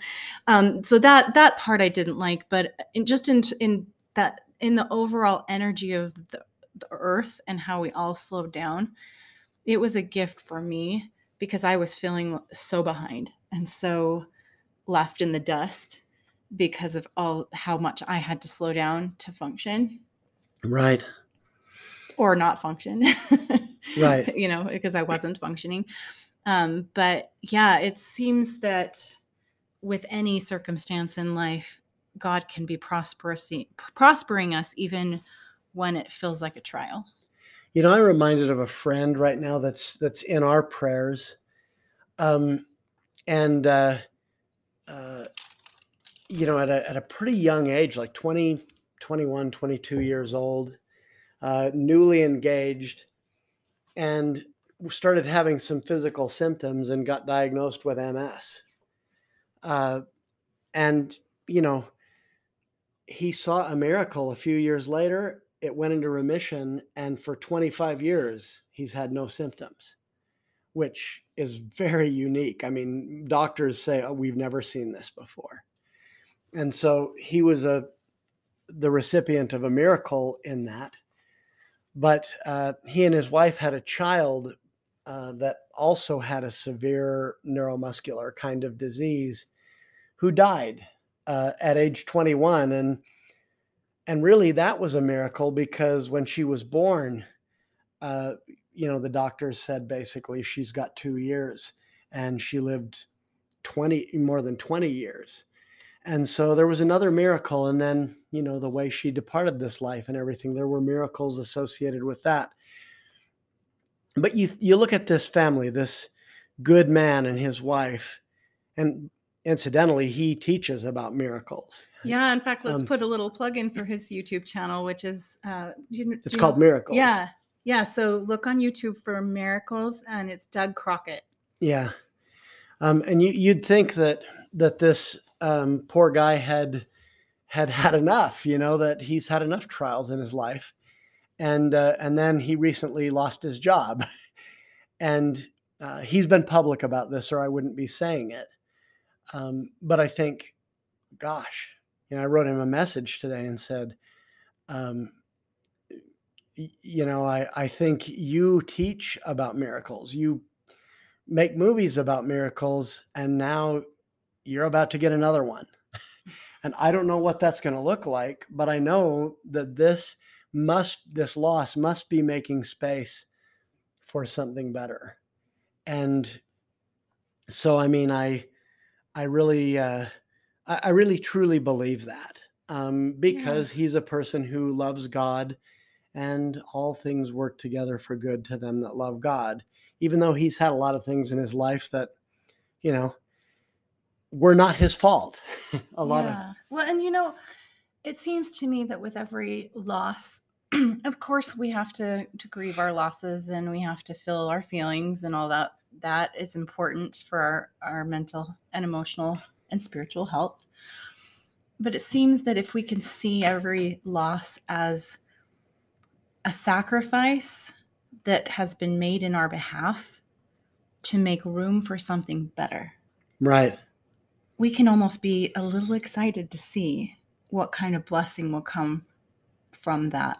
Um, so that that part I didn't like, but in, just in in that in the overall energy of the, the earth and how we all slowed down, it was a gift for me because I was feeling so behind and so left in the dust because of all how much I had to slow down to function right, or not function. Right. you know, because I wasn't functioning. Um, but yeah, it seems that with any circumstance in life, God can be prosperous, prospering us even when it feels like a trial. You know, I'm reminded of a friend right now that's that's in our prayers, um, and uh, uh, you know, at a at a pretty young age, like 20, 21, 22 years old, uh, newly engaged, and started having some physical symptoms and got diagnosed with MS. Uh, and you know, he saw a miracle a few years later. It went into remission, and for 25 years, he's had no symptoms, which is very unique. I mean, doctors say, oh, we've never seen this before. And so he was a the recipient of a miracle in that. But uh, he and his wife had a child uh, that also had a severe neuromuscular kind of disease who died uh, at age 21 and and really that was a miracle because when she was born uh, you know the doctors said basically she's got two years and she lived 20 more than 20 years and so there was another miracle and then you know the way she departed this life and everything there were miracles associated with that but you you look at this family this good man and his wife and incidentally he teaches about miracles Yeah, in fact, let's Um, put a little plug in for his YouTube channel, which is uh, you, it's you called know- miracles Yeah, yeah. So look on YouTube for miracles, and it's Doug Crockett. Yeah. Um, and you, you'd think that that this um, poor guy had had had enough, you know, that he's had enough trials in his life, and uh, and then he recently lost his job, and uh, he's been public about this, or I wouldn't be saying it. Um, but I think, gosh, you know, I wrote him a message today and said, um, you know, I I think you teach about miracles, you make movies about miracles and now you're about to get another one. And i don't know what that's going to look like but i know that this must this loss must be making space for something better. And so i mean i i really uh i, I really truly believe that um because he's a person who loves god and all things work together for good to them that love god even though he's had a lot of things in his life that, you know, were not his fault. a lot of well, and you know, it seems to me that with every loss, of course, we have to to grieve our losses, and we have to feel our feelings, and all that. That is important for our our mental and emotional and spiritual health. But it seems that if we can see every loss as a sacrifice that has been made in our behalf to make room for something better right. We can almost be a little excited to see what kind of blessing will come from that.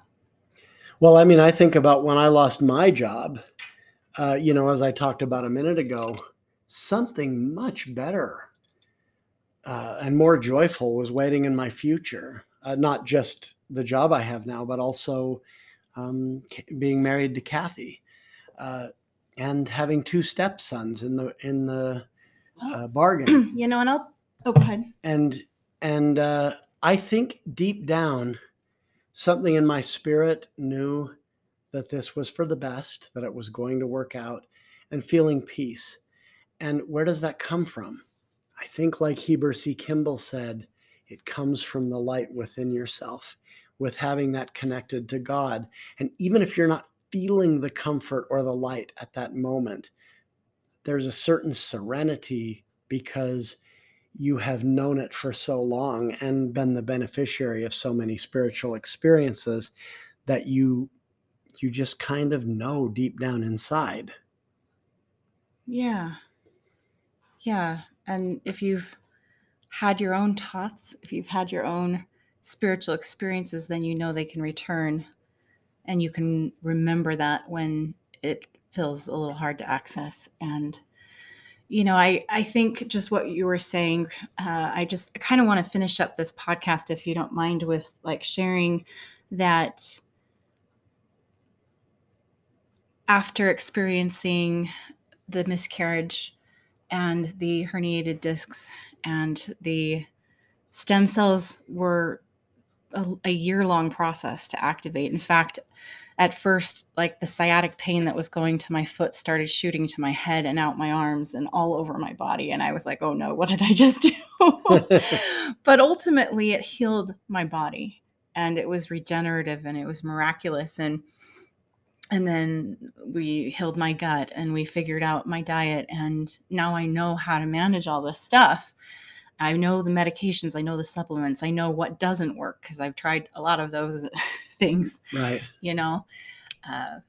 Well, I mean, I think about when I lost my job, uh, you know, as I talked about a minute ago, something much better uh, and more joyful was waiting in my future. Uh, not just the job I have now, but also um, being married to Kathy, uh, and having two stepsons in the in the uh, bargain. you know, and I'll oh go ahead. and and uh, I think deep down, something in my spirit knew that this was for the best, that it was going to work out, and feeling peace. And where does that come from? I think, like Heber C. Kimball said, it comes from the light within yourself, with having that connected to God. And even if you're not feeling the comfort or the light at that moment, there's a certain serenity because you have known it for so long and been the beneficiary of so many spiritual experiences that you you just kind of know deep down inside Yeah. Yeah. And if you've had your own thoughts, if you've had your own spiritual experiences, then you know they can return and you can remember that when it feels a little hard to access. And, you know, I, I think just what you were saying, uh, I just kind of want to finish up this podcast, if you don't mind, with like sharing that after experiencing the miscarriage and the herniated discs and the stem cells were a, a year long process to activate. In fact, at first, like the sciatic pain that was going to my foot started shooting to my head and out my arms and all over my body. And I was like, oh no, what did I just do? but ultimately, it healed my body and it was regenerative and it was miraculous. And and then we healed my gut and we figured out my diet and now i know how to manage all this stuff i know the medications i know the supplements i know what doesn't work because i've tried a lot of those things right. you know? Uh,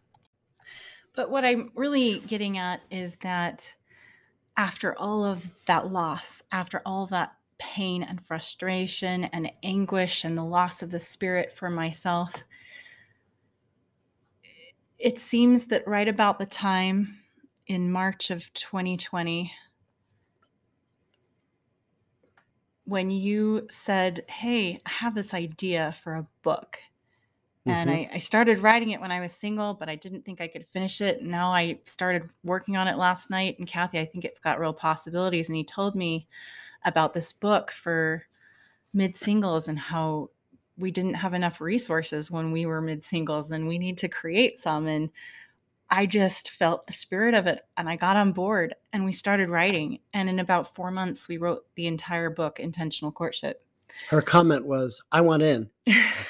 but what i'm really getting at is that after all of that loss after all that pain and frustration and anguish and the loss of the spirit for myself it seems that right about the time in March of 2020, when you said, Hey, I have this idea for a book. And Mhm. I, I started writing it when I was single, but I didn't think I could finish it. Now I started working on it last night. And Kathy, I think it's got real possibilities. And he told me about this book for mid singles and how we didn't have enough resources when we were mid singles and we need to create some. And I just felt the spirit of it and I got on board and we started writing. And in about four months, we wrote the entire book, Intentional Courtship. her comment was i want in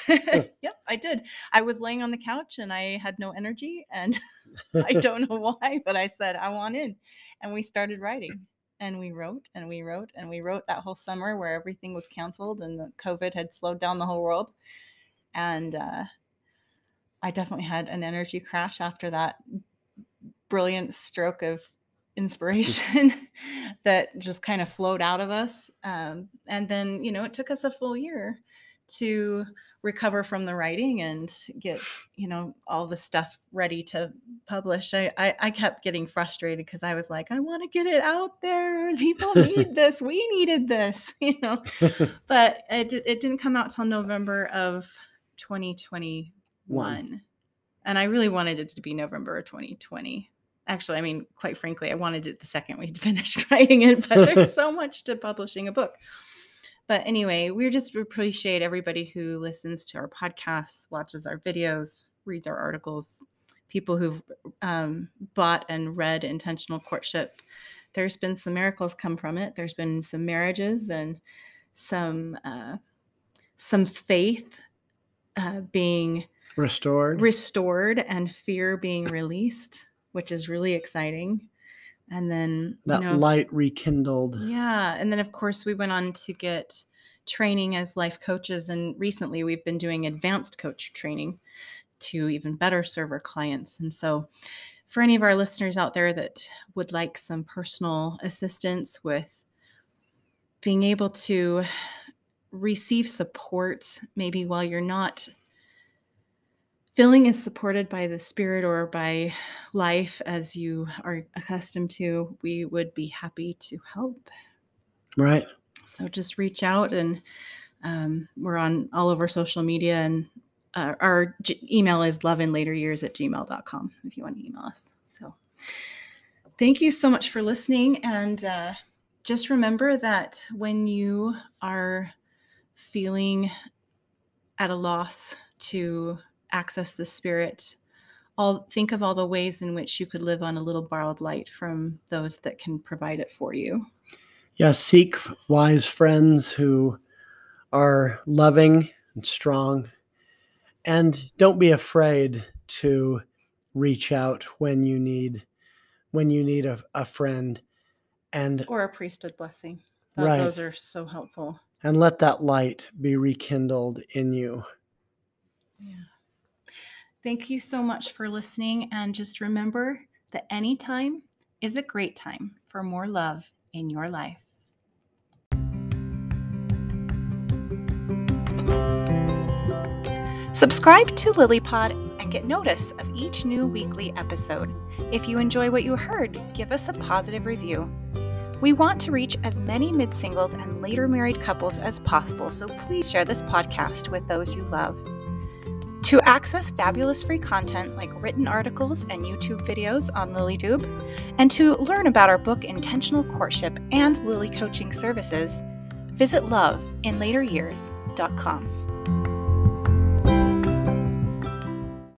yep, I did. I was laying on the couch and I had no energy and I don't know why, but I said, I want in. And we started writing and we wrote and we wrote and we wrote that whole summer where everything was canceled and the COVID had slowed down the whole world. And uh, I definitely had an energy crash after that brilliant stroke of inspiration that just kind of flowed out of us. Um, and then, you know, it took us a full year to recover from the writing and get you know all the stuff ready to publish. I i, I kept getting frustrated because i was like i want to get it out there. People need this. We needed this you know? But it, it didn't come out till november of 2021 One. and i really wanted it to be november 2020 actually i mean quite frankly i wanted it the second we'd finished writing it but there's so much to publishing a book but anyway, we just appreciate everybody who listens to our podcasts, watches our videos, reads our articles, people who've um, bought and read Intentional Courtship. There's been some miracles come from it. There's been some marriages and some uh, some faith uh, being restored restored and fear being released, which is really exciting. And then that you know, light rekindled yeah. And then, of course, we went on to get training as life coaches. And recently, we've been doing advanced coach training to even better serve our clients. And so, for any of our listeners out there that would like some personal assistance with being able to receive support, maybe while you're not feeling is supported by the spirit or by life as you are accustomed to, we would be happy to help. right So just reach out and um, we're on all over social media and uh, our g- email is loveinlateryears at gmail.com if you want to email us. So thank you so much for listening. And uh, just remember that when you are feeling at a loss to access the spirit, all think of all the ways in which you could live on a little borrowed light from those that can provide it for you. Yeah, seek wise friends who are loving and strong. And don't be afraid to reach out when you need when you need a, a friend and or a priesthood blessing. Th- Right. Those are so helpful. and let that light be rekindled in you. Thank you so much for listening. And just remember that any time is a great time for more love in your life. Subscribe to LilyPod and get notice of each new weekly episode. If you enjoy what you heard, give us a positive review. We want to reach as many mid singles and later married couples as possible, so please share this podcast with those you love. To access fabulous free content like written articles and YouTube videos on LilyTube, and to learn about our book Intentional Courtship and Lily Coaching Services, visit loveinlateryears.com.